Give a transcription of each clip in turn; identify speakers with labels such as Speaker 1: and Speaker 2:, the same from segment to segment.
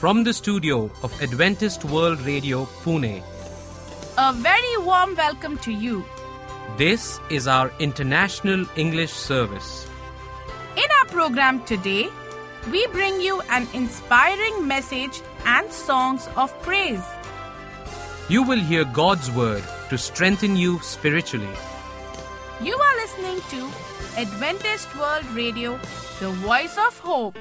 Speaker 1: From the studio of Adventist World Radio, Pune,
Speaker 2: A very warm welcome to you.
Speaker 1: this is our International English Service.
Speaker 2: In our program today, we bring you an inspiring message and songs of praise.
Speaker 1: You will hear God's Word to strengthen you spiritually.
Speaker 2: You are listening to Adventist World Radio, the voice of hope.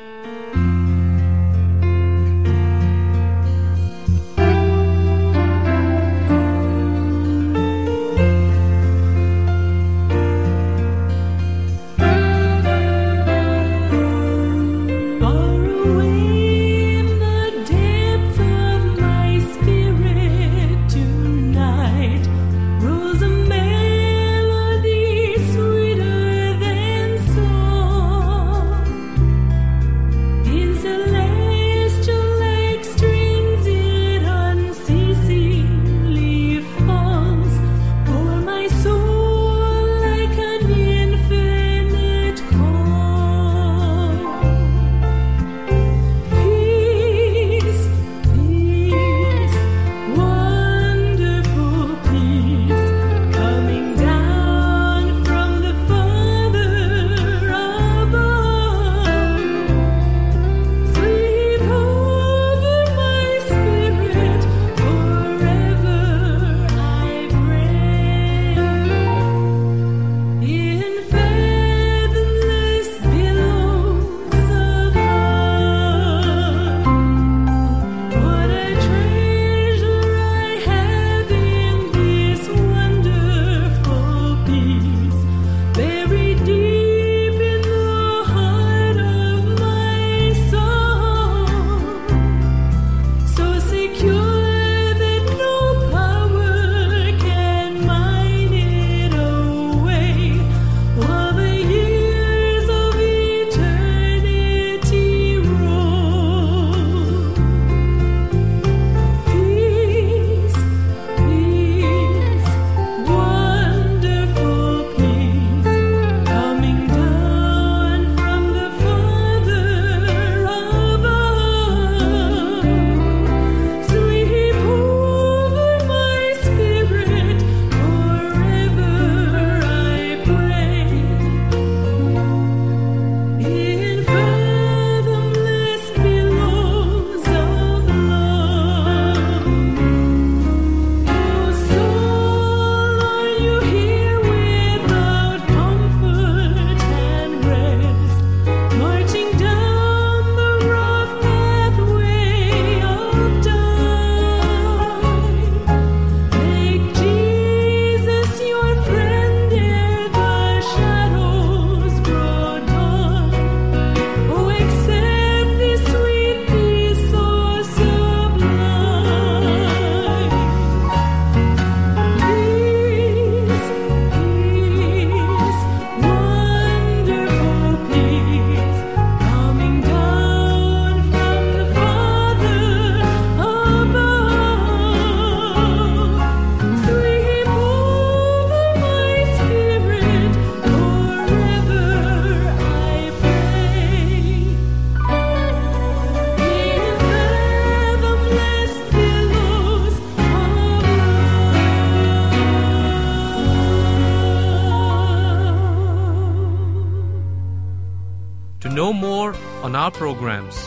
Speaker 1: On our programs,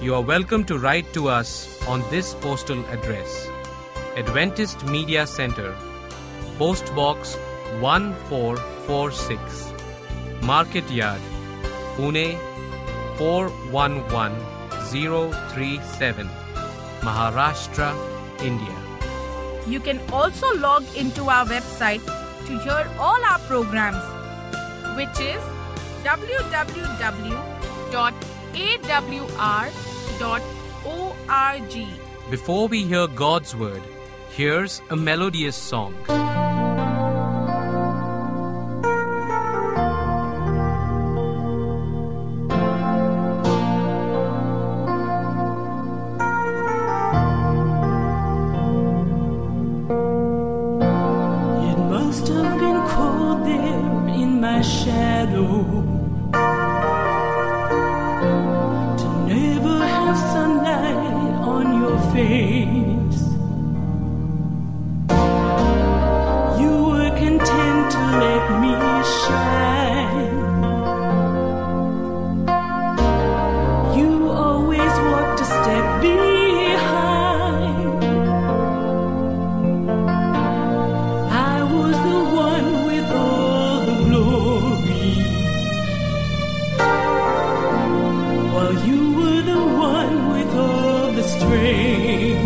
Speaker 1: you are welcome to write to us on this postal address Adventist Media Center, Post Box 1446, Market Yard, Pune 411037, Maharashtra, India.
Speaker 2: You can also log into our website to hear all our programs, which is www.awr.org.
Speaker 1: Before we hear God's Word, here's a melodious song.
Speaker 2: All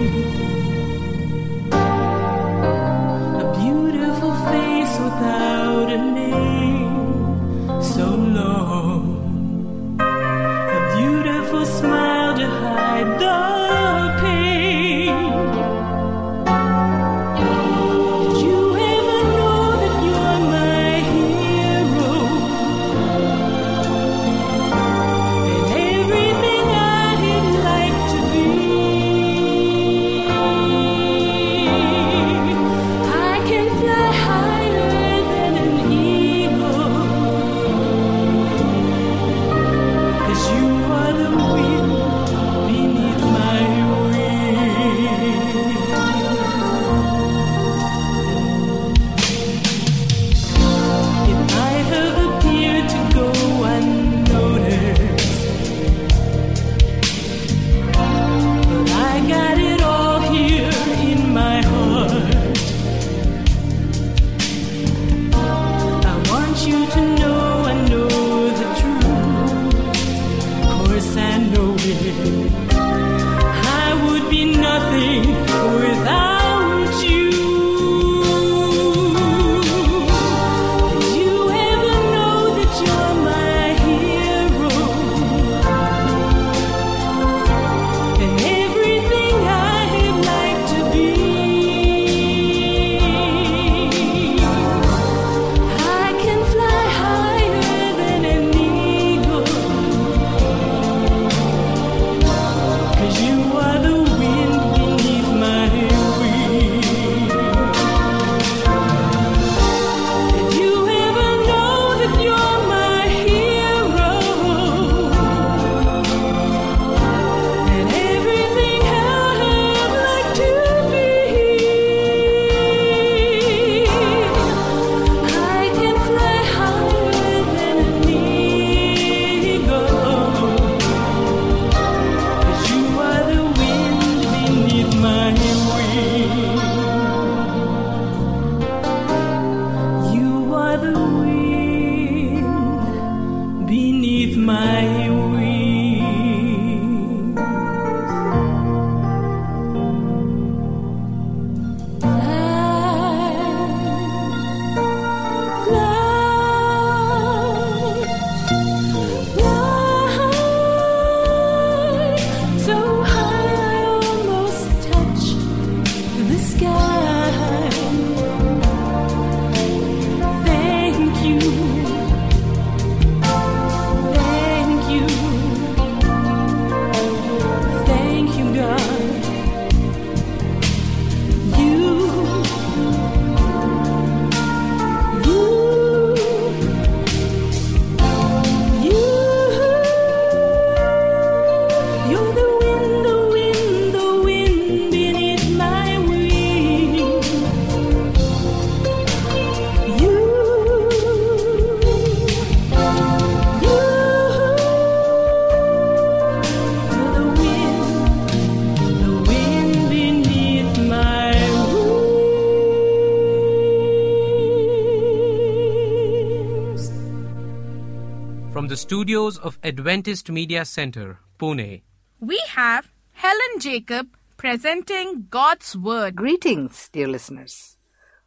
Speaker 1: From the studios of Adventist Media Center, Pune,
Speaker 3: We have Helen Jacob presenting God's Word.
Speaker 4: Greetings, dear listeners.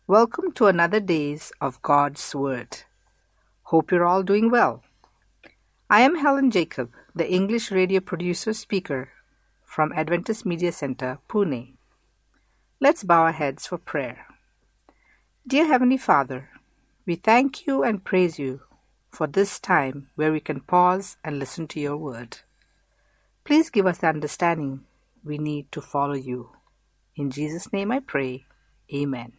Speaker 4: Welcome to another days of God's Word. Hope you're all doing well. I am Helen Jacob, the English radio producer speaker from Adventist Media Center, Pune. Let's bow our heads for prayer. Dear Heavenly Father, we thank you and praise you for this time where we can pause and listen to your word. Please give us the understanding we need to follow you. In Jesus' name I pray. Amen.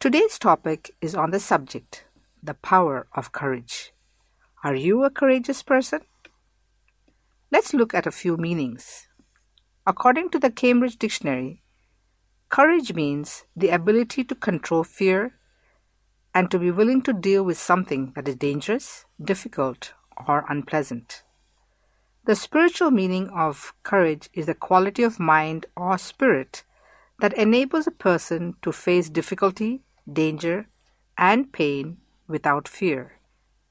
Speaker 4: Today's topic is on the subject the power of courage. Are you a courageous person? Let's look at a few meanings. According to the Cambridge Dictionary, courage means the ability to control fear and to be willing to deal with something that is dangerous, difficult, or unpleasant. The spiritual meaning of courage is the quality of mind or spirit that enables a person to face difficulty, danger, and pain without fear.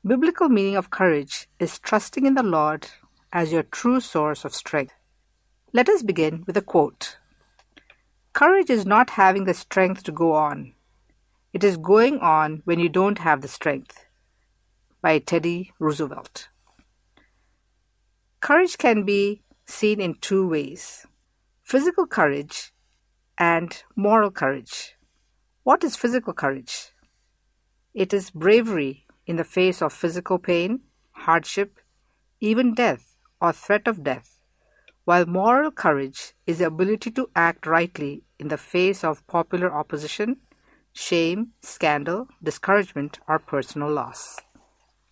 Speaker 4: Biblical meaning of courage is trusting in the Lord as your true source of strength. Let us begin with a quote. Courage is not having the strength to go on. It is going on when you don't have the strength. By Teddy Roosevelt. Courage can be seen in two ways physical courage and moral courage. What is physical courage? It is bravery in the face of physical pain, hardship, even death or threat of death, while moral courage is the ability to act rightly in the face of popular opposition, shame, scandal, discouragement, or personal loss.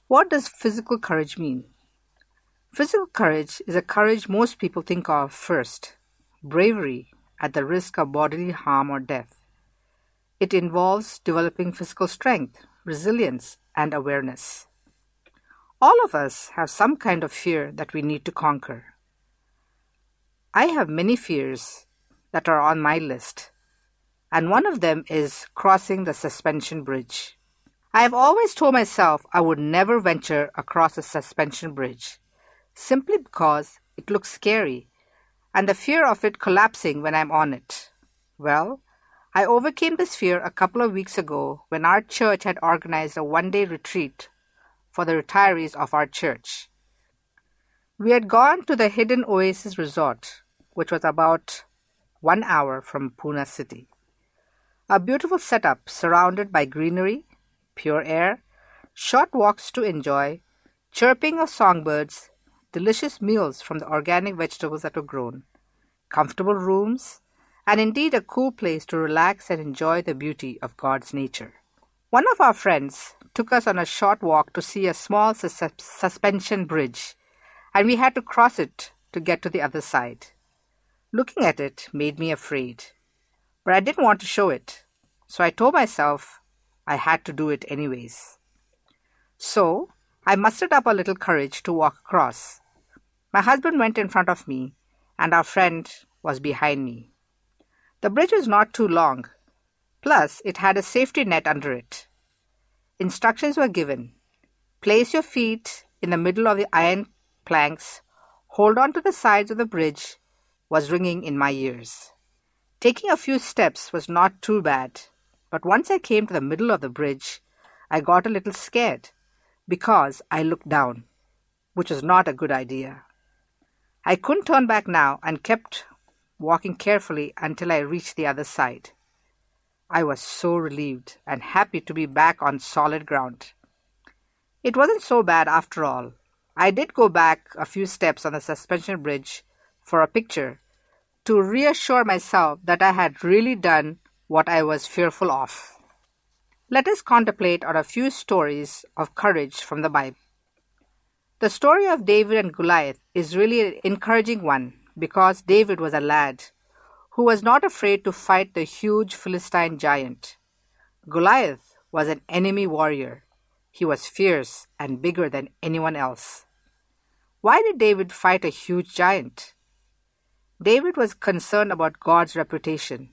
Speaker 4: What does physical courage mean? Physical courage is a courage most people think of first bravery at the risk of bodily harm or death. It involves developing physical strength, resilience, and awareness. All of us have some kind of fear that we need to conquer. I have many fears that are on my list, and one of them is crossing the suspension bridge. I have always told myself I would never venture across a suspension bridge simply because it looks scary and the fear of it collapsing when I'm on it. Well, I overcame this fear a couple of weeks ago when our church had organized a one day retreat for the retirees of our church. We had gone to the Hidden Oasis Resort, which was about one hour from Pune city. A beautiful setup surrounded by greenery, pure air, short walks to enjoy, chirping of songbirds, delicious meals from the organic vegetables that were grown, comfortable rooms, and indeed a cool place to relax and enjoy the beauty of God's nature. One of our friends took us on a short walk to see a small sus- suspension bridge, and we had to cross it to get to the other side. Looking at it made me afraid, but I didn't want to show it, so I told myself I had to do it anyways. So I mustered up a little courage to walk across, my husband went in front of me, and our friend was behind me. The bridge was not too long, plus, it had a safety net under it. Instructions were given place your feet in the middle of the iron planks, hold on to the sides of the bridge, was ringing in my ears. Taking a few steps was not too bad, but once I came to the middle of the bridge, I got a little scared because I looked down, which was not a good idea. I couldn't turn back now and kept walking carefully until I reached the other side. I was so relieved and happy to be back on solid ground. It wasn't so bad after all. I did go back a few steps on the suspension bridge for a picture to reassure myself that I had really done what I was fearful of. Let us contemplate on a few stories of courage from the Bible. The story of David and Goliath is really an encouraging one because David was a lad who was not afraid to fight the huge Philistine giant. Goliath was an enemy warrior. He was fierce and bigger than anyone else. Why did David fight a huge giant? David was concerned about God's reputation.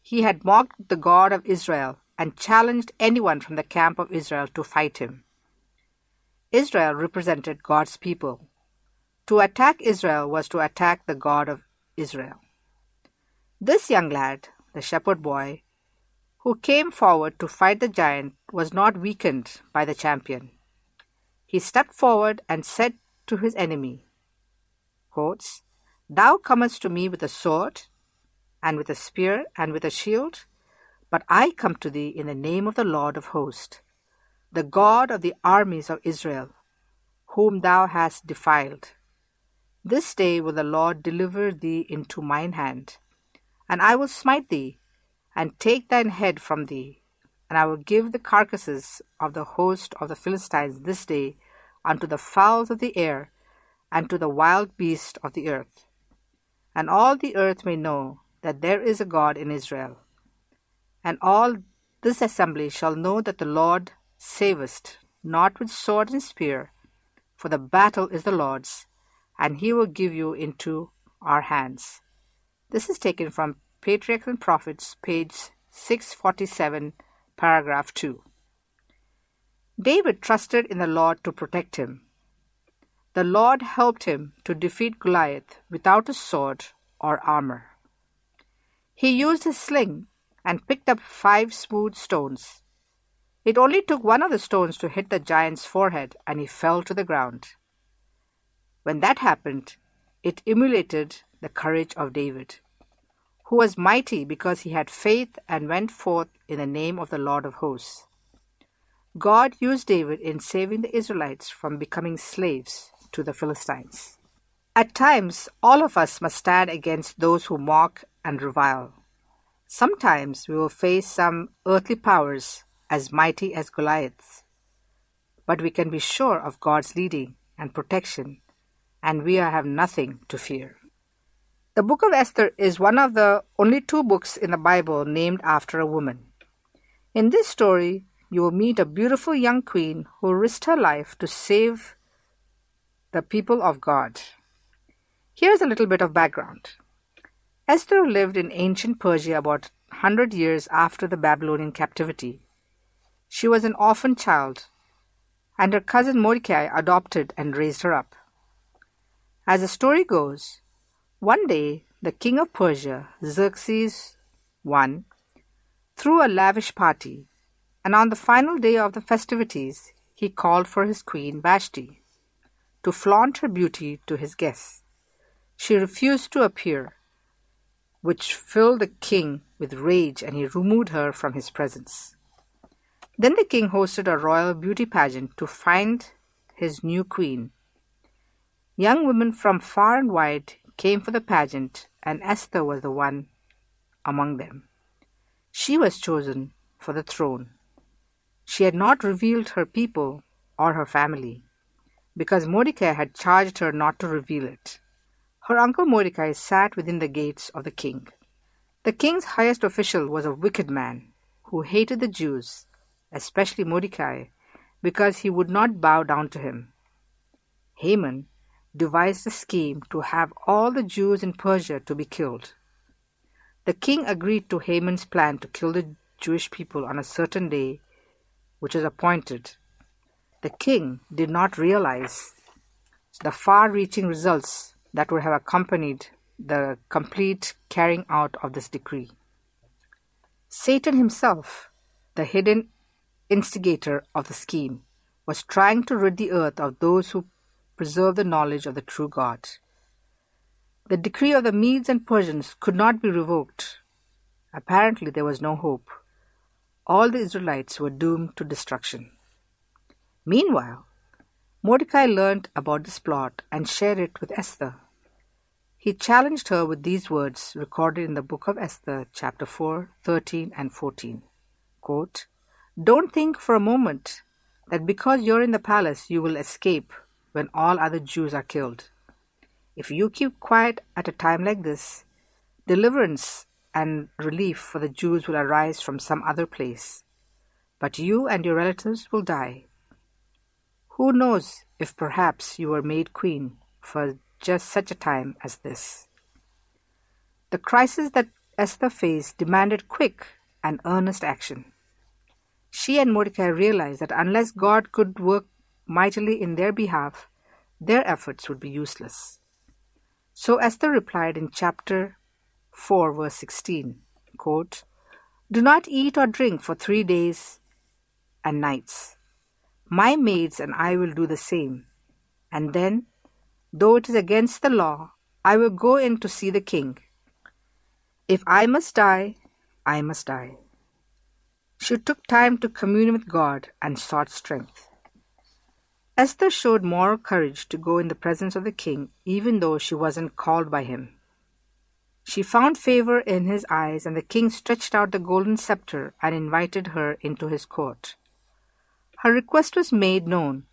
Speaker 4: He had mocked the God of Israel and challenged anyone from the camp of Israel to fight him. Israel represented God's people. To attack Israel was to attack the God of Israel. This young lad, the shepherd boy, who came forward to fight the giant, was not weakened by the champion. He stepped forward and said to his enemy, quotes, Thou comest to me with a sword, and with a spear, and with a shield, but I come to thee in the name of the Lord of hosts, the God of the armies of Israel, whom thou hast defiled. This day will the Lord deliver thee into mine hand, and I will smite thee, and take thine head from thee, and I will give the carcasses of the host of the Philistines this day unto the fowls of the air, and to the wild beasts of the earth. And all the earth may know that there is a God in Israel. And all this assembly shall know that the Lord saveth, not with sword and spear, for the battle is the Lord's, and he will give you into our hands. This is taken from Patriarchs and Prophets, page 647, paragraph 2. David trusted in the Lord to protect him. The Lord helped him to defeat Goliath without a sword or armor. He used his sling and picked up five smooth stones. It only took one of the stones to hit the giant's forehead, and he fell to the ground. When that happened, it emulated the courage of David, who was mighty because he had faith and went forth in the name of the Lord of hosts. God used David in saving the Israelites from becoming slaves to the Philistines. At times, all of us must stand against those who mock and revile. Sometimes we will face some earthly powers as mighty as Goliath's, but we can be sure of God's leading and protection and we have nothing to fear. The book of Esther is one of the only two books in the Bible named after a woman. In this story, you will meet a beautiful young queen who risked her life to save the people of God. Here's a little bit of background. Esther lived in ancient Persia about 100 years after the Babylonian captivity. She was an orphan child, and her cousin Mordecai adopted and raised her up. As the story goes, one day the king of Persia, Xerxes I, threw a lavish party, and on the final day of the festivities, he called for his queen Vashti to flaunt her beauty to his guests. She refused to appear, which filled the king with rage, and he removed her from his presence. Then the king hosted a royal beauty pageant to find his new queen Young women from far and wide came for the pageant, and Esther was the one among them. She was chosen for the throne. She had not revealed her people or her family, because Mordecai had charged her not to reveal it. Her uncle Mordecai sat within the gates of the king. The king's highest official was a wicked man who hated the Jews, especially Mordecai, because he would not bow down to him. Haman devised a scheme to have all the Jews in Persia to be killed. The king agreed to Haman's plan to kill the Jewish people on a certain day, which was appointed. The king did not realize the far reaching results that would have accompanied the complete carrying out of this decree. Satan himself, the hidden instigator of the scheme, was trying to rid the earth of those who preserve the knowledge of the true God. The decree of the Medes and Persians could not be revoked. Apparently, there was no hope. All the Israelites were doomed to destruction. Meanwhile, Mordecai learned about this plot and shared it with Esther. He challenged her with these words recorded in the book of Esther, chapter 4, 13, and 14. Quote, Don't think for a moment that because you're in the palace you will escape when all other Jews are killed. If you keep quiet at a time like this, deliverance and relief for the Jews will arise from some other place, but you and your relatives will die. Who knows if perhaps you were made queen for just such a time as this? The crisis that Esther faced demanded quick and earnest action. She and Mordecai realized that unless God could work mightily in their behalf, their efforts would be useless. So Esther replied in chapter 4, verse 16 quote, Do not eat or drink for three days and nights. My maids and I will do the same. And then, though it is against the law, I will go in to see the king. If I must die, I must die. She took time to commune with God and sought strength. Esther showed moral courage to go in the presence of the king, even though she wasn't called by him. She found favor in his eyes, and the king stretched out the golden scepter and invited her into his court. Her request was made known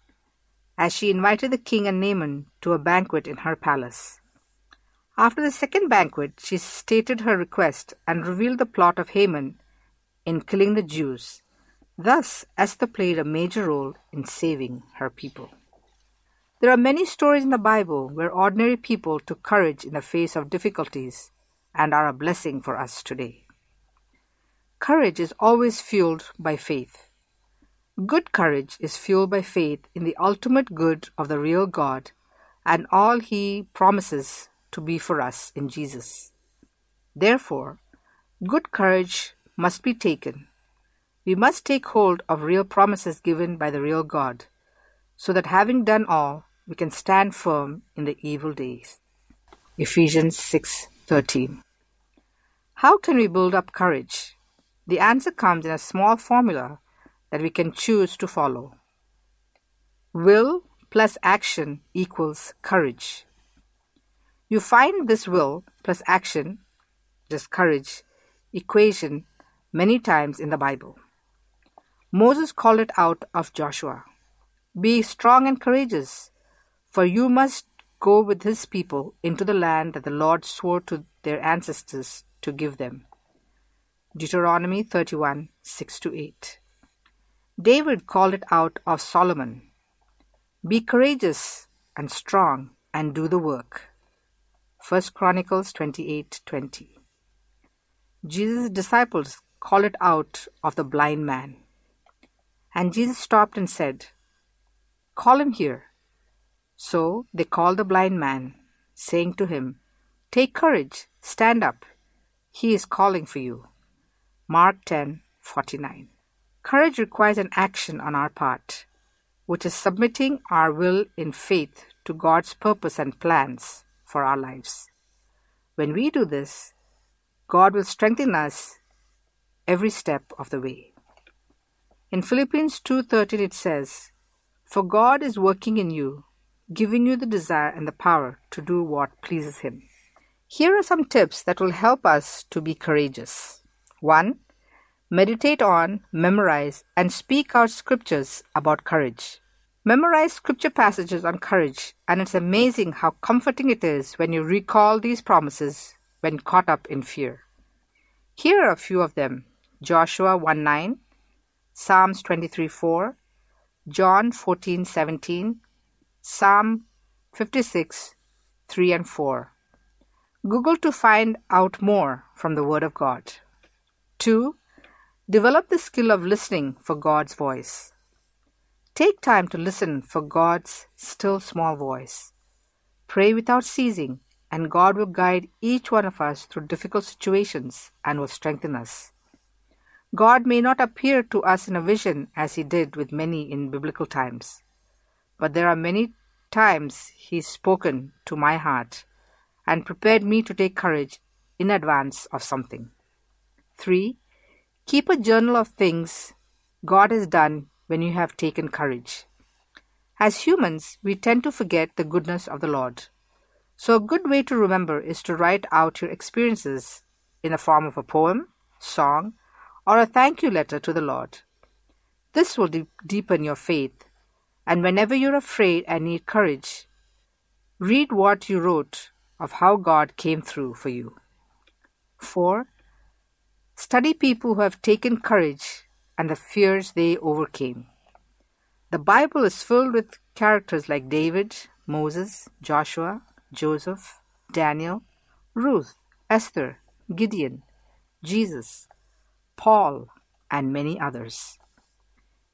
Speaker 4: as she invited the king and Haman to a banquet in her palace. After the second banquet, she stated her request and revealed the plot of Haman in killing the Jews. Thus, Esther played a major role in saving her people. There are many stories in the Bible where ordinary people took courage in the face of difficulties and are a blessing for us today. Courage is always fueled by faith. Good courage is fueled by faith in the ultimate good of the real God and all He promises to be for us in Jesus. Therefore, good courage must be taken. We must take hold of real promises given by the real God, so that having done all, we can stand firm in the evil days. Ephesians 6:13. How can we build up courage? The answer comes in a small formula that we can choose to follow. Will plus action equals courage. You find this will plus action, just courage, equation many times in the Bible. Moses called it out of Joshua Be strong and courageous, for you must go with his people into the land that the Lord swore to their ancestors to give them. Deuteronomy 31 6 8. David called it out of Solomon Be courageous and strong and do the work. 1 Chronicles 28:20. Jesus' disciples called it out of the blind man. And Jesus stopped and said, Call him here. So they called the blind man, saying to him, Take courage, stand up. He is calling for you. Mark 10:49. Courage requires an action on our part, which is submitting our will in faith to God's purpose and plans for our lives. When we do this, God will strengthen us every step of the way. In Philippians 2:13 it says, "For God is working in you, giving you the desire and the power to do what pleases him." Here are some tips that will help us to be courageous. 1. Meditate on, memorize, and speak out scriptures about courage. Memorize scripture passages on courage, and it's amazing how comforting it is when you recall these promises when caught up in fear. Here are a few of them Joshua 1 9, Psalms 23 4, John 14 17, Psalm 56 3 and 4. Google to find out more from the Word of God. 2. Develop the skill of listening for God's voice. Take time to listen for God's still small voice. Pray without ceasing, and God will guide each one of us through difficult situations and will strengthen us. God may not appear to us in a vision as he did with many in biblical times, but there are many times he's spoken to my heart and prepared me to take courage in advance of something. 3. Keep a journal of things God has done when you have taken courage. As humans, we tend to forget the goodness of the Lord. So, a good way to remember is to write out your experiences in the form of a poem, song, or a thank you letter to the Lord. This will de- deepen your faith, and whenever you're afraid and need courage, read what you wrote of how God came through for you. 4. Study people who have taken courage and the fears they overcame. The Bible is filled with characters like David, Moses, Joshua, Joseph, Daniel, Ruth, Esther, Gideon, Jesus, Paul, and many others.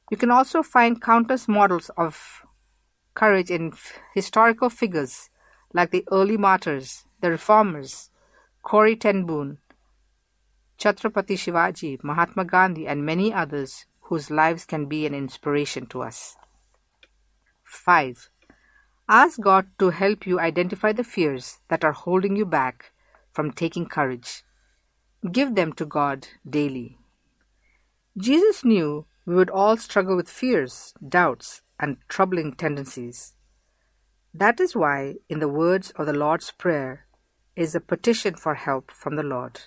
Speaker 4: You can also find countless models of courage in f- historical figures like the early martyrs, the reformers, Corrie ten Chhatrapati Shivaji, Mahatma Gandhi, and many others whose lives can be an inspiration to us. 5. Ask God to help you identify the fears that are holding you back from taking courage. Give them to God daily. Jesus knew we would all struggle with fears, doubts, and troubling tendencies. That is why, in the words of the Lord's Prayer, is a petition for help from the Lord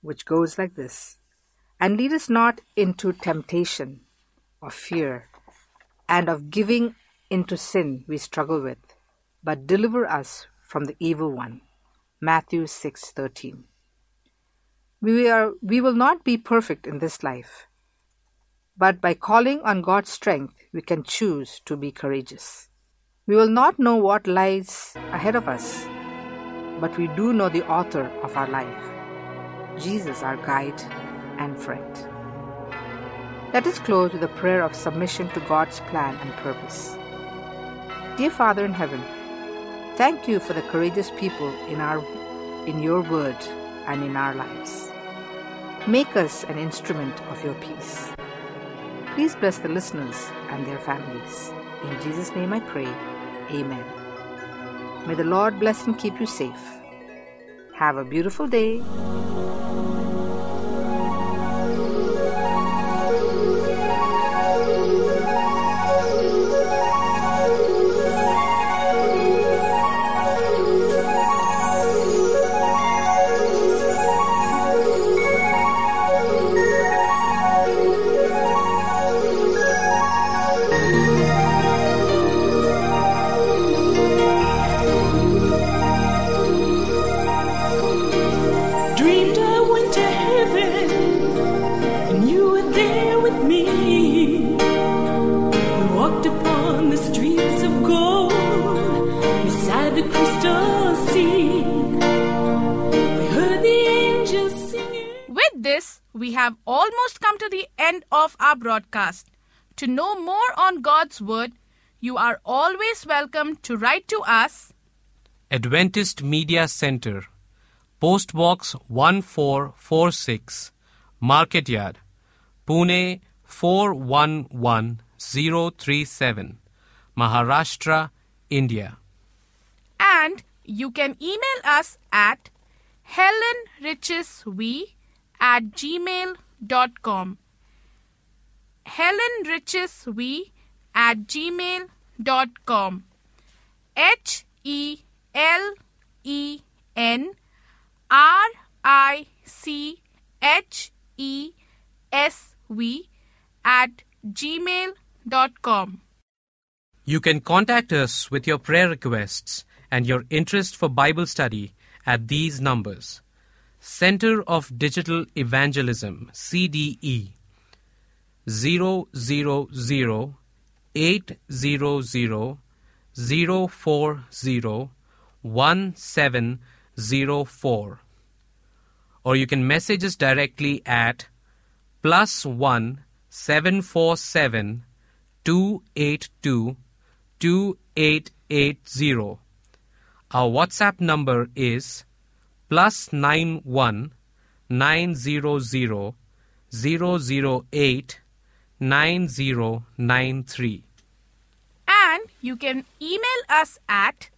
Speaker 4: which goes like this And lead us not into temptation of fear and of giving into sin we struggle with, but deliver us from the evil one. Matthew 6:13. We are we will not be perfect in this life, but by calling on God's strength, we can choose to be courageous. We will not know what lies ahead of us, but we do know the author of our life, Jesus, our guide and friend. Let us close with a prayer of submission to God's plan and purpose. Dear Father in heaven, thank you for the courageous people in our in your word and in our lives. Make us an instrument of your peace. Please bless the listeners and their families. In Jesus' name I pray. Amen. May the Lord bless and keep you safe. Have a beautiful day.
Speaker 3: Have almost come to the end of our broadcast. To know more on God's Word, you are always welcome to write to us.
Speaker 1: Adventist Media Center, Post Box 1446, Market Yard, Pune 411037, Maharashtra, India.
Speaker 3: And you can email us at helenrichesv at gmail.com. helenrichesv at gmail.com. H E L E N R I C H E S V at gmail.com.
Speaker 1: You can contact us with your prayer requests and your interest for Bible study at these numbers Center of Digital Evangelism CDE 000 800 040 1704 or you can message us directly at plus 1 747 282 2880. Our WhatsApp number is plus 91 900 008 9093.
Speaker 3: And you can email us at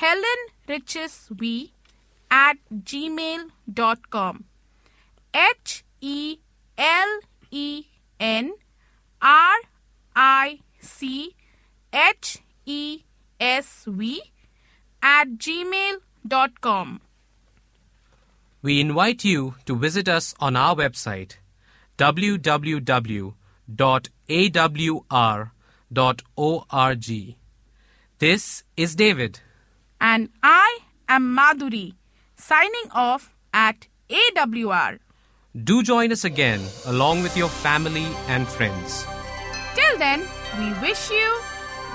Speaker 3: helenrichesv at gmail.com. H E L E N R I C H E S V at gmail.com.
Speaker 1: We invite you to visit us on our website www.awr.org. This is David.
Speaker 3: And I am Madhuri, signing off at AWR.
Speaker 1: Do join us again along with your family and friends.
Speaker 3: Till then, we wish you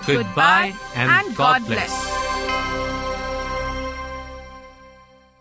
Speaker 1: Goodbye and God bless.